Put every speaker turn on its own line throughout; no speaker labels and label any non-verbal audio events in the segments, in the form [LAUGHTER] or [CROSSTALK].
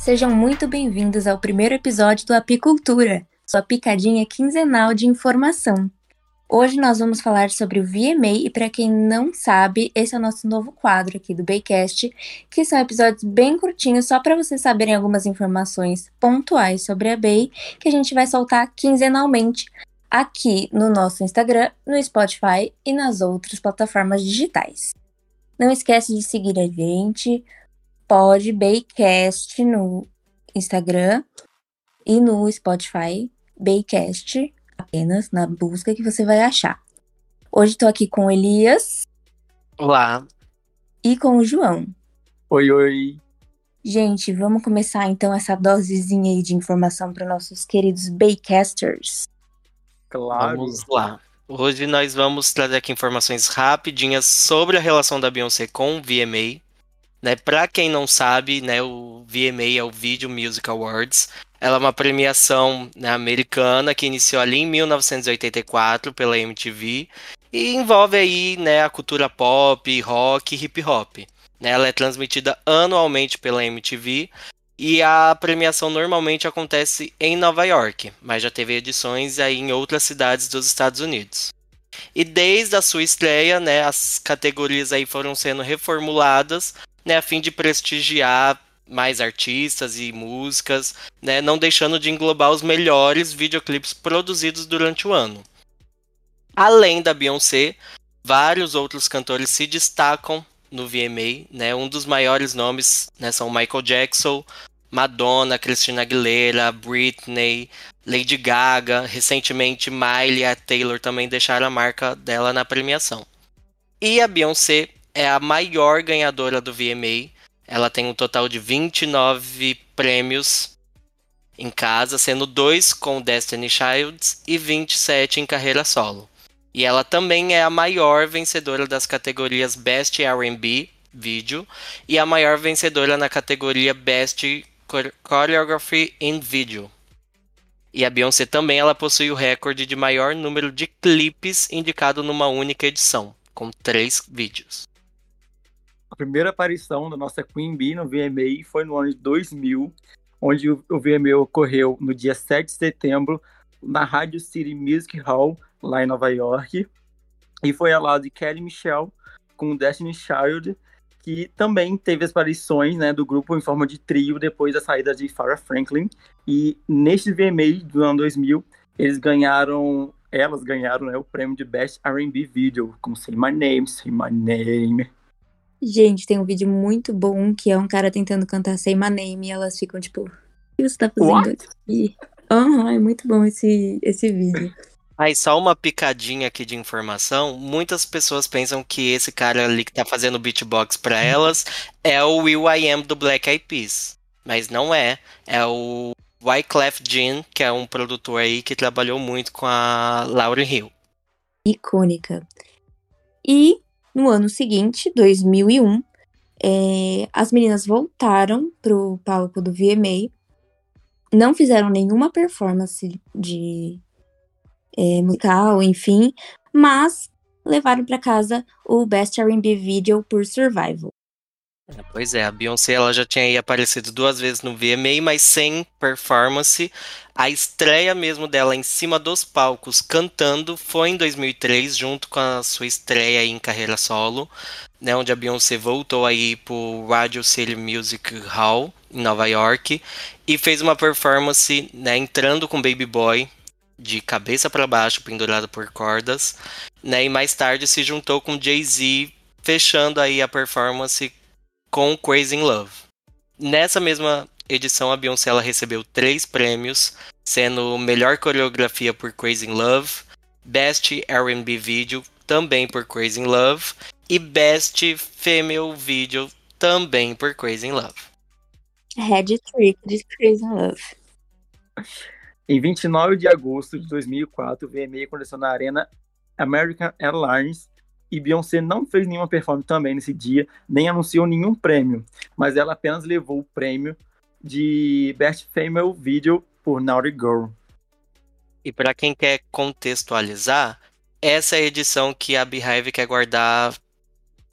Sejam muito bem-vindos ao primeiro episódio do Apicultura, sua picadinha quinzenal de informação. Hoje nós vamos falar sobre o VMA e para quem não sabe, esse é o nosso novo quadro aqui do Baycast, que são episódios bem curtinhos só para vocês saberem algumas informações pontuais sobre a Bay, que a gente vai soltar quinzenalmente aqui no nosso Instagram, no Spotify e nas outras plataformas digitais. Não esquece de seguir a gente, pode Baycast no Instagram e no Spotify, Baycast, apenas na busca que você vai achar. Hoje estou aqui com o Elias.
Olá.
E com o João.
Oi, oi.
Gente, vamos começar então essa dosezinha aí de informação para nossos queridos Baycasters.
Claro.
Vamos lá. Hoje nós vamos trazer aqui informações rapidinhas sobre a relação da Beyoncé com o VMA. Né, para quem não sabe, né, o VMA é o Video Music Awards. Ela é uma premiação né, americana que iniciou ali em 1984 pela MTV e envolve aí né, a cultura pop, rock e hip hop. Né, ela é transmitida anualmente pela MTV e a premiação normalmente acontece em Nova York, mas já teve edições aí em outras cidades dos Estados Unidos. E desde a sua estreia, né, as categorias aí foram sendo reformuladas, né, a fim de prestigiar mais artistas e músicas, né, não deixando de englobar os melhores videoclipes produzidos durante o ano. Além da Beyoncé, vários outros cantores se destacam no VMA, né? Um dos maiores nomes né, são Michael Jackson, Madonna, Christina Aguilera, Britney, Lady Gaga, recentemente Miley e a Taylor também deixaram a marca dela na premiação. E a Beyoncé é a maior ganhadora do VMA. Ela tem um total de 29 prêmios em casa, sendo dois com Destiny Childs e 27 em carreira solo. E ela também é a maior vencedora das categorias Best R&B Video e a maior vencedora na categoria Best Choreography in Video. E a Beyoncé também ela possui o recorde de maior número de clipes indicado numa única edição, com três vídeos.
A primeira aparição da nossa Queen Bee no VMA foi no ano de 2000, onde o VMA ocorreu no dia 7 de setembro na Radio City Music Hall, lá em Nova York. E foi ao lado de Kelly Michelle com Destiny Child que também teve as aparições né, do grupo em forma de trio depois da saída de Farrah Franklin. E neste VMA do ano 2000, eles ganharam, elas ganharam né, o prêmio de Best R&B Video, com Say My Name, Say My Name.
Gente, tem um vídeo muito bom que é um cara tentando cantar Say My Name e elas ficam tipo, o que você tá fazendo What? aqui? Uhum, é muito bom esse, esse vídeo.
Aí, só uma picadinha aqui de informação. Muitas pessoas pensam que esse cara ali que tá fazendo beatbox para uhum. elas é o Will I Am do Black Eyed Peas. Mas não é. É o Wyclef Jean, que é um produtor aí que trabalhou muito com a Lauryn Hill.
Icônica. E no ano seguinte, 2001, é, as meninas voltaram pro palco do VMA. Não fizeram nenhuma performance de é, musical, enfim, mas levaram para casa o Best R&B Video por Survival.
É, pois é, a Beyoncé ela já tinha aí aparecido duas vezes no VMA, mas sem performance. A estreia mesmo dela em cima dos palcos cantando foi em 2003, junto com a sua estreia em carreira solo, né, onde a Beyoncé voltou aí pro Radio City Music Hall em Nova York e fez uma performance, né, entrando com Baby Boy de cabeça para baixo, pendurado por cordas, né? E mais tarde se juntou com Jay-Z, fechando aí a performance com Crazy in Love. Nessa mesma edição, a Beyoncé ela recebeu três prêmios, sendo melhor coreografia por Crazy in Love, Best R&B Video também por Crazy in Love e Best Female Video também por Crazy in Love.
Head Trick de Crazy in Love.
Em 29 de agosto de 2004, o VMA aconteceu na Arena American Airlines e Beyoncé não fez nenhuma performance também nesse dia, nem anunciou nenhum prêmio, mas ela apenas levou o prêmio de Best Female Video por Naughty Girl.
E para quem quer contextualizar, essa é a edição que a Beehive quer guardar,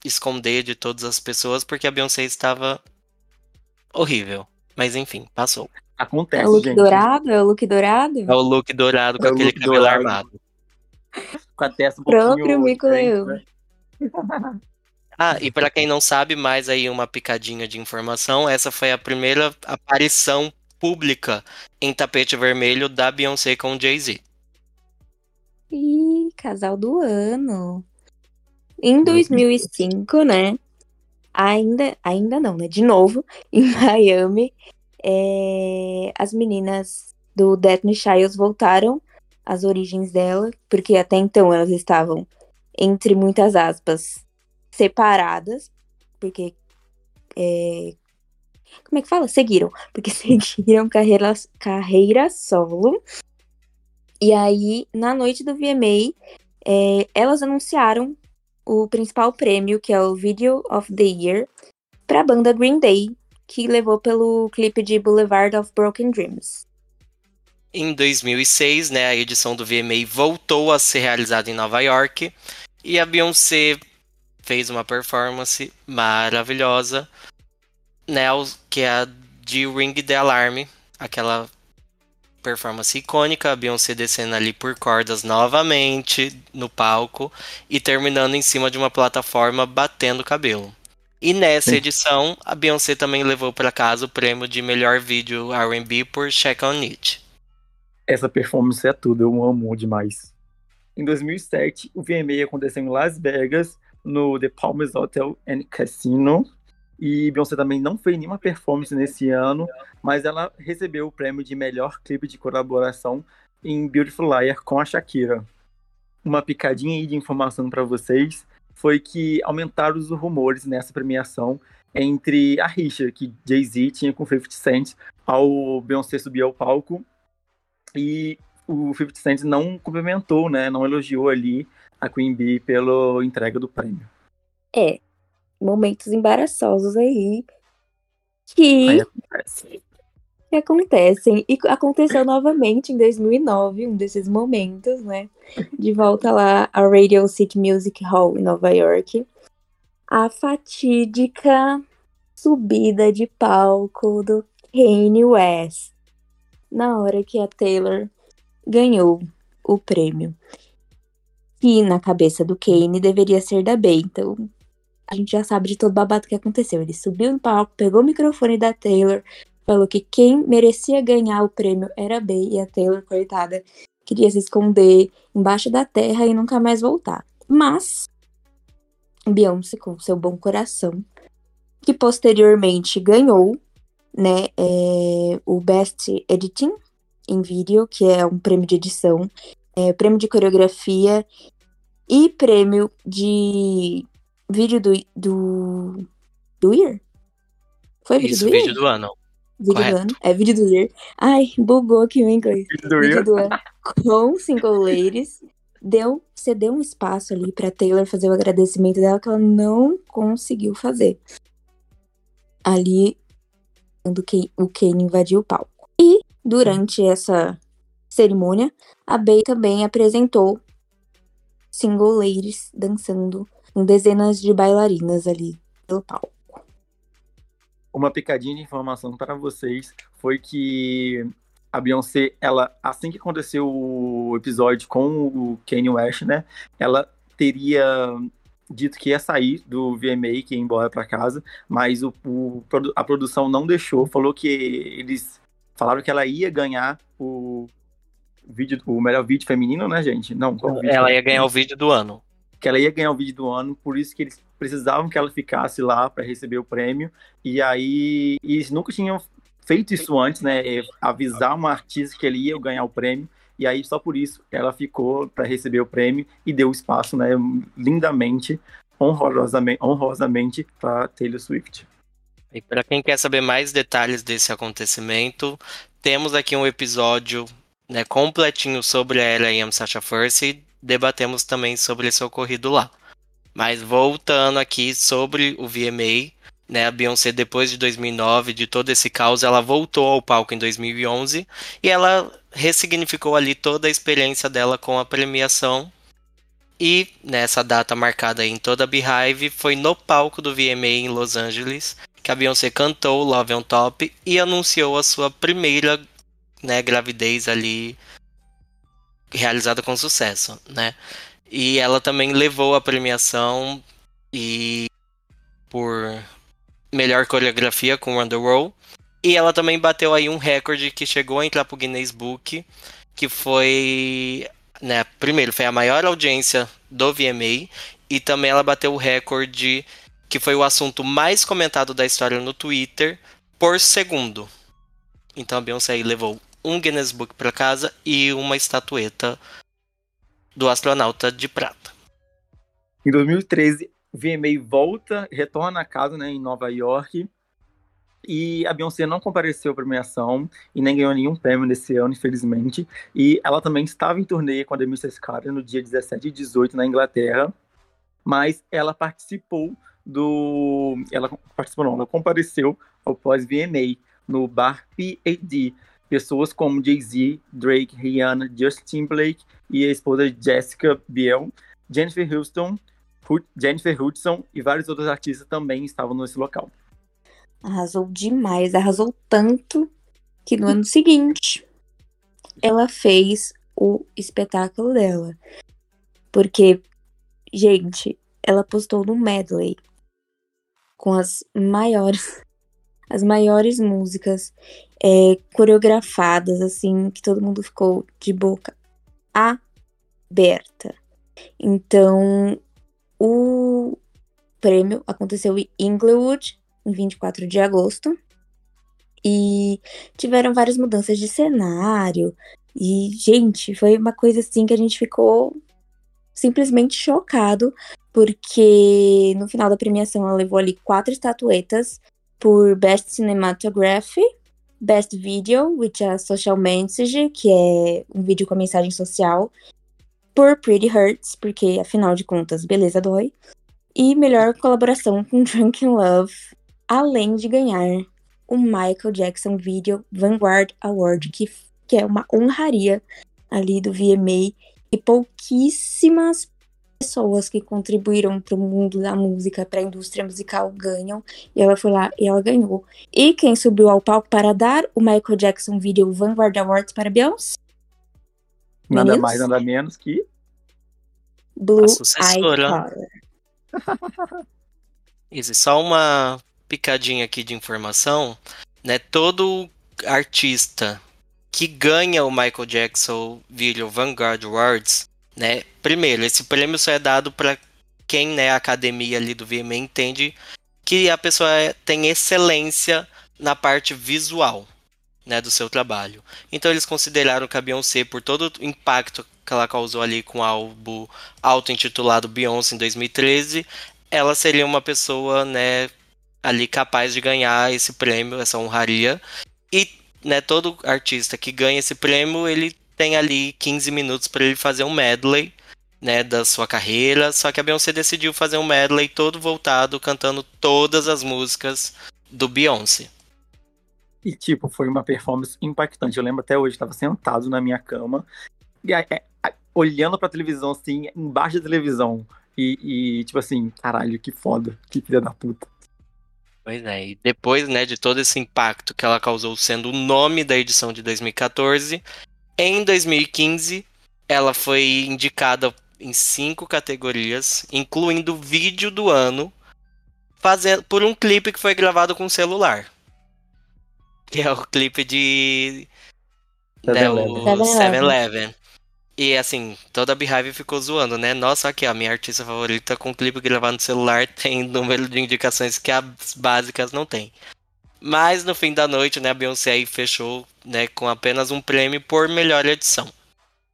esconder de todas as pessoas, porque a Beyoncé estava horrível. Mas enfim, passou.
Acontece,
É o look
gente.
dourado? É o look dourado?
É o look dourado com
É o
aquele
look
cabelo
dourado.
armado.
Com a testa um
Próprio Mico Leão. [LAUGHS]
Ah, e pra quem não sabe, mais aí uma picadinha de informação, essa foi a primeira aparição pública em tapete vermelho da Beyoncé com Jay-Z.
Ih, casal do ano. Em 2005, né? Ainda, ainda não, né? De novo, [LAUGHS] em Miami, é, as meninas do Destiny Childs voltaram às origens dela, porque até então elas estavam, entre muitas aspas, separadas, porque. é, como é que fala? Seguiram. Porque [LAUGHS] seguiram carreira, carreira solo. E aí, na noite do VMA, é, elas anunciaram o principal prêmio, que é o Video of the Year, para a banda Green Day, que levou pelo clipe de Boulevard of Broken Dreams.
Em 2006, né, a edição do VMA voltou a ser realizada em Nova York e a Beyoncé fez uma performance maravilhosa, né, que é a de Ring the Alarm, aquela performance icônica, a Beyoncé descendo ali por cordas novamente no palco e terminando em cima de uma plataforma batendo o cabelo. E nessa
Sim.
edição, a Beyoncé também levou para casa o prêmio de melhor vídeo R&B por Check on It.
Essa performance é tudo, eu amo demais. Em 2007, o VMA aconteceu em Las Vegas, no The Palms Hotel and Casino. E Beyoncé também não fez nenhuma performance nesse ano, mas ela recebeu o prêmio de melhor clipe de colaboração em Beautiful Liar com a Shakira. Uma picadinha aí de informação para vocês foi que aumentaram os rumores nessa premiação entre a rixa que Jay-Z tinha com 50 Cent ao Beyoncé subir ao palco e o 50 Cent não cumprimentou, né, não elogiou ali a Queen Bee pela entrega do prêmio.
É, momentos embaraçosos aí que
Aí acontece.
que acontecem. E aconteceu novamente em 2009, um desses momentos, né? De volta lá ao Radio City Music Hall em Nova York. A fatídica subida de palco do Kanye West. Na hora que a Taylor ganhou o prêmio. Que na cabeça do Kanye deveria ser da Bey. Então, a gente já sabe de todo babado que aconteceu. Ele subiu no palco, pegou o microfone da Taylor, falou que quem merecia ganhar o prêmio era a Bey e a Taylor, coitada, queria se esconder embaixo da terra e nunca mais voltar. Mas Beyoncé, com seu bom coração, que posteriormente ganhou, né, é, o Best Editing em vídeo, que é um prêmio de edição, é, prêmio de coreografia e prêmio de vídeo do do do Year? Foi vídeo
Isso,
do Year?
vídeo do ano.
Vídeo
Correto.
do ano. É vídeo do year. Ai, bugou aqui o inglês.
Do
Vídeo do ano. Com Single Ladies. Deu, você deu um espaço ali pra Taylor fazer o agradecimento dela que ela não conseguiu fazer. Ali, quando o Kane invadiu o palco. E, durante essa cerimônia, a Bey também apresentou Single Ladies dançando com dezenas de bailarinas ali pelo palco.
uma picadinha de informação para vocês foi que a Beyoncé, ela, assim que aconteceu o episódio com o Kanye West, né, ela teria dito que ia sair do VMA, que ia embora para casa, mas o, o a produção não deixou, falou que eles falaram que ela ia ganhar o vídeo, o melhor vídeo feminino, né, gente? Não,
Ela ia ganhar o vídeo do ano.
que ela ia ganhar o vídeo do ano, por isso que eles precisavam que ela ficasse lá para receber o prêmio. E aí, eles nunca tinham feito isso antes, né? Avisar uma artista que ele ia ganhar o prêmio. E aí, só por isso, ela ficou para receber o prêmio e deu espaço, né? Lindamente, honrosamente, honrosamente para Taylor Swift.
E para quem quer saber mais detalhes desse acontecimento, temos aqui um episódio né, completinho sobre a I Am Sasha First e debatemos também sobre esse ocorrido lá. Mas voltando aqui sobre o VMA, né, a Beyoncé depois de 2009, de todo esse caos, ela voltou ao palco em 2011 e ela ressignificou ali toda a experiência dela com a premiação. E nessa data marcada em toda a Beehive, foi no palco do VMA em Los Angeles que a Beyoncé cantou Love on Top e anunciou a sua primeira né, gravidez ali realizada com sucesso, né? E ela também levou a premiação e por melhor coreografia com Wonderwall. E ela também bateu aí um recorde que chegou a entrar pro Guinness Book, que foi, né, primeiro foi a maior audiência do VMA e também ela bateu o recorde que foi o assunto mais comentado da história no Twitter por segundo. Então a Beyoncé aí levou um Guinness Book para casa e uma estatueta do astronauta de prata.
Em 2013, VMA volta, retorna a casa né, em Nova York. E a Beyoncé não compareceu à premiação e nem ganhou nenhum prêmio nesse ano, infelizmente. E ela também estava em turnê com a Demi Carter no dia 17 e 18 na Inglaterra. Mas ela participou do. Ela participou, não, ela compareceu ao pós-VMA no bar PAD. Pessoas como Jay-Z, Drake, Rihanna, Justin Timberlake e a esposa Jessica Biel, Jennifer Houston, Jennifer Hudson e vários outros artistas também estavam nesse local.
Arrasou demais, arrasou tanto que no ano seguinte ela fez o espetáculo dela. Porque, gente, ela postou no medley com as maiores [LAUGHS] as maiores músicas é, coreografadas, assim, que todo mundo ficou de boca aberta. Então, o prêmio aconteceu em Inglewood, em 24 de agosto. E tiveram várias mudanças de cenário. E, gente, foi uma coisa assim que a gente ficou simplesmente chocado, porque no final da premiação ela levou ali quatro estatuetas por Best Cinematography, Best Video, with a Social Message, que é um vídeo com a mensagem social, por Pretty Hurts, porque afinal de contas, beleza dói. E melhor colaboração com [LAUGHS] Drunken Love, além de ganhar o Michael Jackson Video Vanguard Award, que, que é uma honraria ali do VMA. E pouquíssimas pessoas que contribuíram para o mundo da música, para a indústria musical ganham. E ela foi lá e ela ganhou. E quem subiu ao palco para dar o Michael Jackson Video Vanguard Awards para Beyoncé?
Nada Meninos? mais, nada menos que.
Blue Eye
Isso, só uma picadinha aqui de informação, né? Todo artista que ganha o Michael Jackson Video Vanguard Awards, né? Primeiro, esse prêmio só é dado para quem, né, a academia ali do VMA entende que a pessoa tem excelência na parte visual né, do seu trabalho. Então eles consideraram que a Beyoncé, por todo o impacto que ela causou ali com o álbum auto-intitulado Beyoncé em 2013, ela seria uma pessoa, né, ali capaz de ganhar esse prêmio, essa honraria. E, né, todo artista que ganha esse prêmio, ele tem ali 15 minutos para ele fazer um medley, né, da sua carreira. Só que a Beyoncé decidiu fazer um medley todo voltado, cantando todas as músicas do Beyoncé.
E, tipo, foi uma performance impactante. Eu lembro até hoje, estava sentado na minha cama, e, é, olhando pra televisão, assim, embaixo da televisão. E, e, tipo assim, caralho, que foda, que filha da puta.
Pois é, e depois, né, de todo esse impacto que ela causou sendo o nome da edição de 2014, em 2015, ela foi indicada em cinco categorias, incluindo vídeo do ano, fazendo por um clipe que foi gravado com celular. Que é o clipe de. 7-Eleven. E assim, toda a Beehive ficou zoando, né? Nossa, aqui, a minha artista favorita com clipe gravado no celular [LAUGHS] tem número de indicações que as básicas não tem. Mas no fim da noite, né, a Beyoncé aí fechou né, com apenas um prêmio por melhor edição.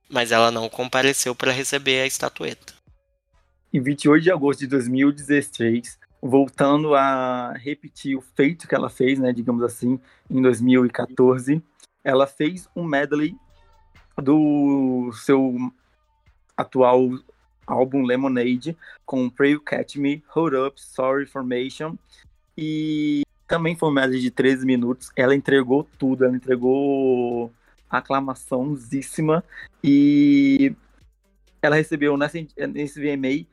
Mas ela não compareceu para receber a estatueta.
Em 28 de agosto de 2016, voltando a repetir o feito que ela fez, né, digamos assim, em 2014, ela fez um medley do seu atual álbum Lemonade com Pray You Catch Me, Hold Up, Sorry Formation e também foi um medley de 13 minutos. Ela entregou tudo, ela entregou aclamaçãozíssima e ela recebeu nessa, nesse VMA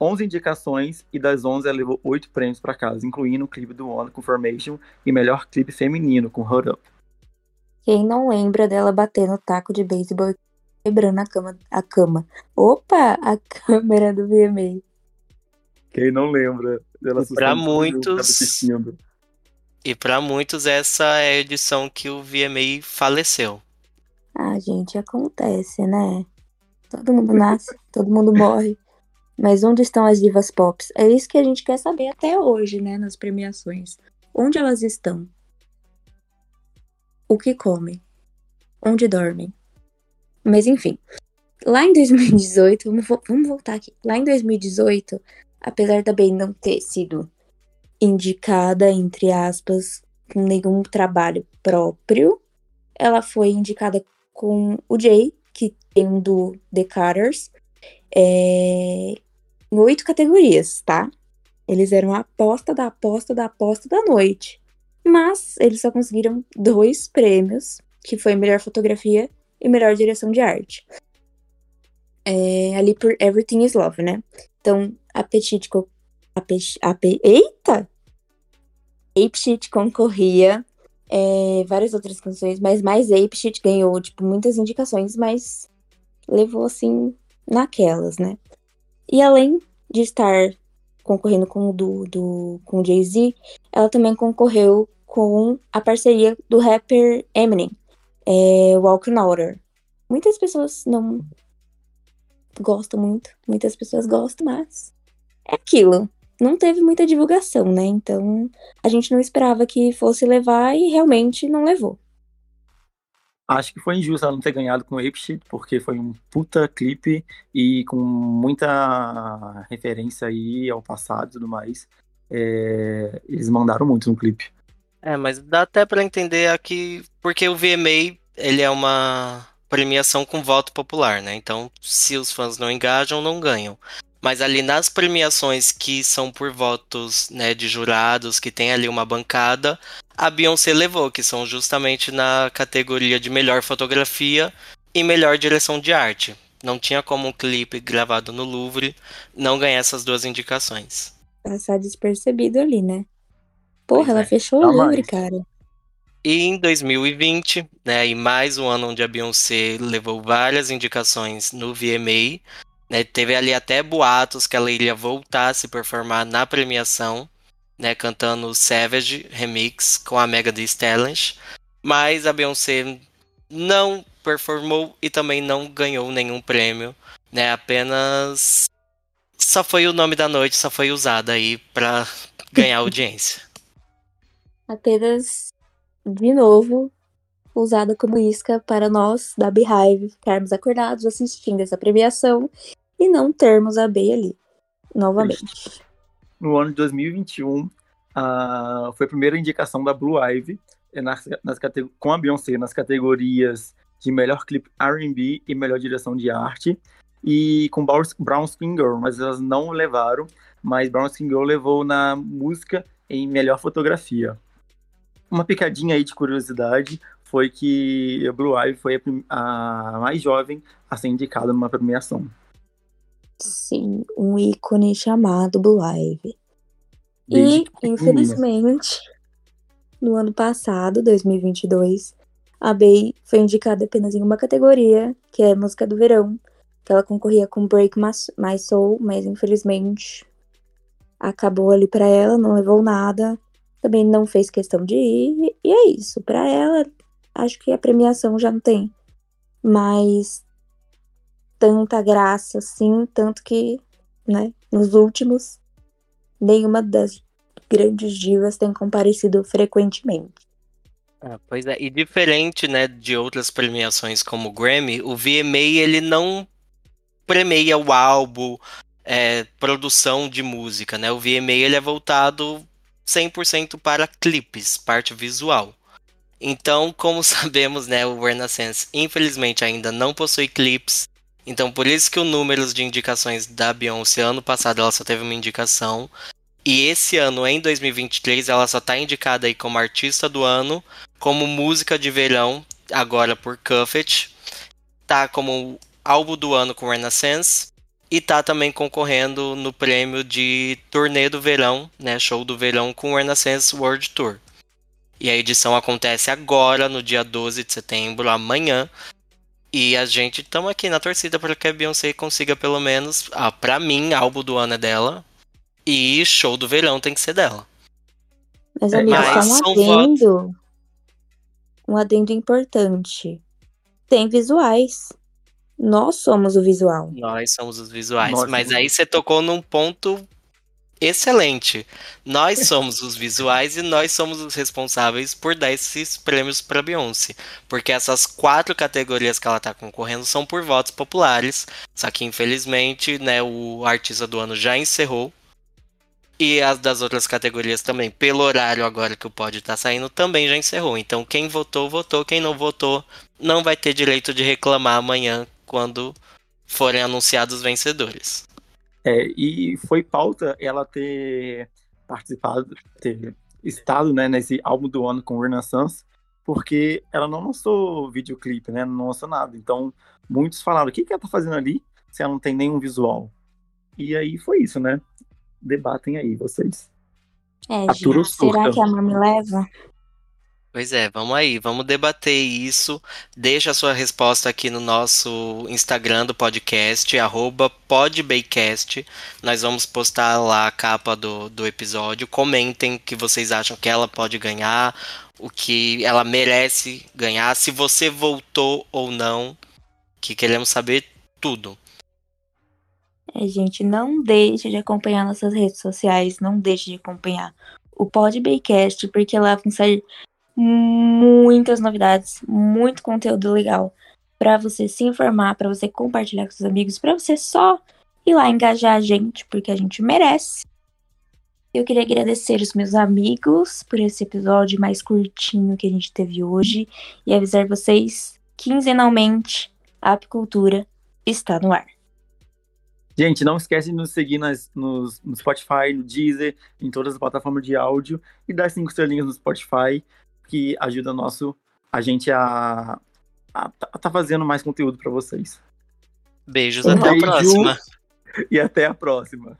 11 indicações e das 11 ela levou 8 prêmios para casa, incluindo o clipe do One Confirmation e melhor clipe feminino com Hold Up.
Quem não lembra dela batendo taco de beisebol e quebrando a cama, a cama. Opa, a [LAUGHS] câmera do VMA.
Quem não lembra dela
Para muitos E para muitos essa é a edição que o VMA faleceu.
Ah, gente, acontece, né? Todo mundo nasce, todo mundo morre. Mas onde estão as divas pop? É isso que a gente quer saber até hoje, né, nas premiações. Onde elas estão? O que comem? Onde dormem? Mas enfim, lá em 2018, vamos, vamos voltar aqui. Lá em 2018, apesar da Bey não ter sido indicada, entre aspas, com nenhum trabalho próprio, ela foi indicada com o Jay, que tem um do The Carters, é, em oito categorias, tá? Eles eram a aposta da aposta da aposta da noite. Mas eles só conseguiram dois prêmios, que foi melhor fotografia e melhor direção de arte. É, ali por Everything is Love, né? Então, Apetite... Ape, eita! Ape Shit concorria é, várias outras canções, mas mais Ape Shit ganhou, tipo, muitas indicações, mas levou, assim, naquelas, né? E além de estar concorrendo com o do, do, com Jay-Z, ela também concorreu com a parceria do rapper Eminem, é, Walk on Water. Muitas pessoas não gostam muito, muitas pessoas gostam, mas é aquilo não teve muita divulgação, né? Então a gente não esperava que fosse levar e realmente não levou.
Acho que foi injusto ela não ter ganhado com o Apeshit, porque foi um puta clipe e com muita referência aí ao passado e tudo mais. É... Eles mandaram muito no clipe.
É, mas dá até para entender aqui, porque o VMA, ele é uma premiação com voto popular, né? Então, se os fãs não engajam, não ganham. Mas ali nas premiações que são por votos né, de jurados, que tem ali uma bancada, a Beyoncé levou, que são justamente na categoria de melhor fotografia e melhor direção de arte. Não tinha como um clipe gravado no Louvre não ganhar essas duas indicações.
Passar despercebido ali, né? Porra, pois ela é. fechou o Louvre, cara.
E em 2020, né, e mais um ano onde a Beyoncé levou várias indicações no VMA, né, teve ali até boatos que ela iria voltar a se performar na premiação, né, cantando Savage Remix com a Mega The Stallion, mas a Beyoncé não performou e também não ganhou nenhum prêmio, né, apenas só foi o nome da noite, só foi usada aí para ganhar [LAUGHS] audiência.
Apenas de novo usada como isca para nós da Beehive ficarmos acordados assistindo essa premiação e não termos a B ali novamente.
No ano de 2021, uh, foi a primeira indicação da Blue Ivy eh, nas, nas com a Beyoncé nas categorias de melhor clipe R&B e melhor direção de arte e com Brown Skin Girl, mas elas não levaram, mas Brown Skin Girl levou na música em melhor fotografia. Uma picadinha aí de curiosidade foi que a Blue Ivy foi a, a mais jovem a ser indicada numa premiação.
Sim, um ícone chamado Blue Ivy. e, infelizmente, no ano passado, 2022, a Bey foi indicada apenas em uma categoria, que é música do verão, que ela concorria com Break My Soul, mas infelizmente acabou ali para ela, não levou nada, também não fez questão de ir, e é isso. Para ela, acho que a premiação já não tem mais tanta graça assim, tanto que, né, nos últimos, nenhuma das grandes divas tem comparecido frequentemente.
Ah, pois é, e diferente, né, de outras premiações como o Grammy, o VMA ele não premia o álbum, é, produção de música, né? O VMA ele é voltado 100% para clipes, parte visual. Então, como [LAUGHS] sabemos, né, o Renaissance infelizmente ainda não possui clipes, então, por isso que o número de indicações da Beyoncé ano passado ela só teve uma indicação. E esse ano, em 2023, ela só tá indicada aí como artista do ano, como música de verão, agora por Cuffet. Tá como álbum do ano com Renaissance. E tá também concorrendo no prêmio de turnê do verão, né? Show do verão com o Renaissance World Tour. E a edição acontece agora, no dia 12 de setembro, amanhã. E a gente estamos aqui na torcida para que a Beyoncé consiga pelo menos, ah, para mim, álbum do ano é dela. E show do verão tem que ser dela.
Mas, amigo, Mas só um adendo. Um adendo importante. Tem visuais. Nós somos o visual.
Nós somos os visuais. Nós Mas aí você tocou num ponto excelente. Nós somos os visuais e nós somos os responsáveis por dar esses prêmios para Beyoncé, porque essas quatro categorias que ela está concorrendo são por votos populares. Só que infelizmente, né, o artista do ano já encerrou. E as das outras categorias também, pelo horário agora que o pódio está saindo, também já encerrou. Então quem votou, votou. Quem não votou, não vai ter direito de reclamar amanhã quando forem anunciados os vencedores.
É, e foi pauta ela ter participado, ter estado né, nesse álbum do ano com Renaissance, porque ela não lançou videoclipe, né? Não lançou nada. Então, muitos falaram: o que, que ela tá fazendo ali se ela não tem nenhum visual? E aí foi isso, né? Debatem aí, vocês.
É, será que a mãe me leva?
Pois é, vamos aí, vamos debater isso. Deixa a sua resposta aqui no nosso Instagram do podcast, podbaycast. Nós vamos postar lá a capa do, do episódio. Comentem o que vocês acham que ela pode ganhar, o que ela merece ganhar, se você voltou ou não, que queremos saber tudo.
É, gente, não deixe de acompanhar nossas redes sociais, não deixe de acompanhar o Podbaycast, porque lá vão sair muitas novidades, muito conteúdo legal para você se informar, para você compartilhar com seus amigos, para você só ir lá engajar a gente, porque a gente merece. Eu queria agradecer os meus amigos por esse episódio mais curtinho que a gente teve hoje e avisar vocês quinzenalmente a apicultura está no ar.
Gente, não esquece de nos seguir nas, nos, no Spotify, no Deezer, em todas as plataformas de áudio e dar cinco estrelinhas no Spotify que ajuda nosso, a gente a, a, a tá fazendo mais conteúdo para vocês.
Beijos, um até beijo, a próxima.
E até a próxima.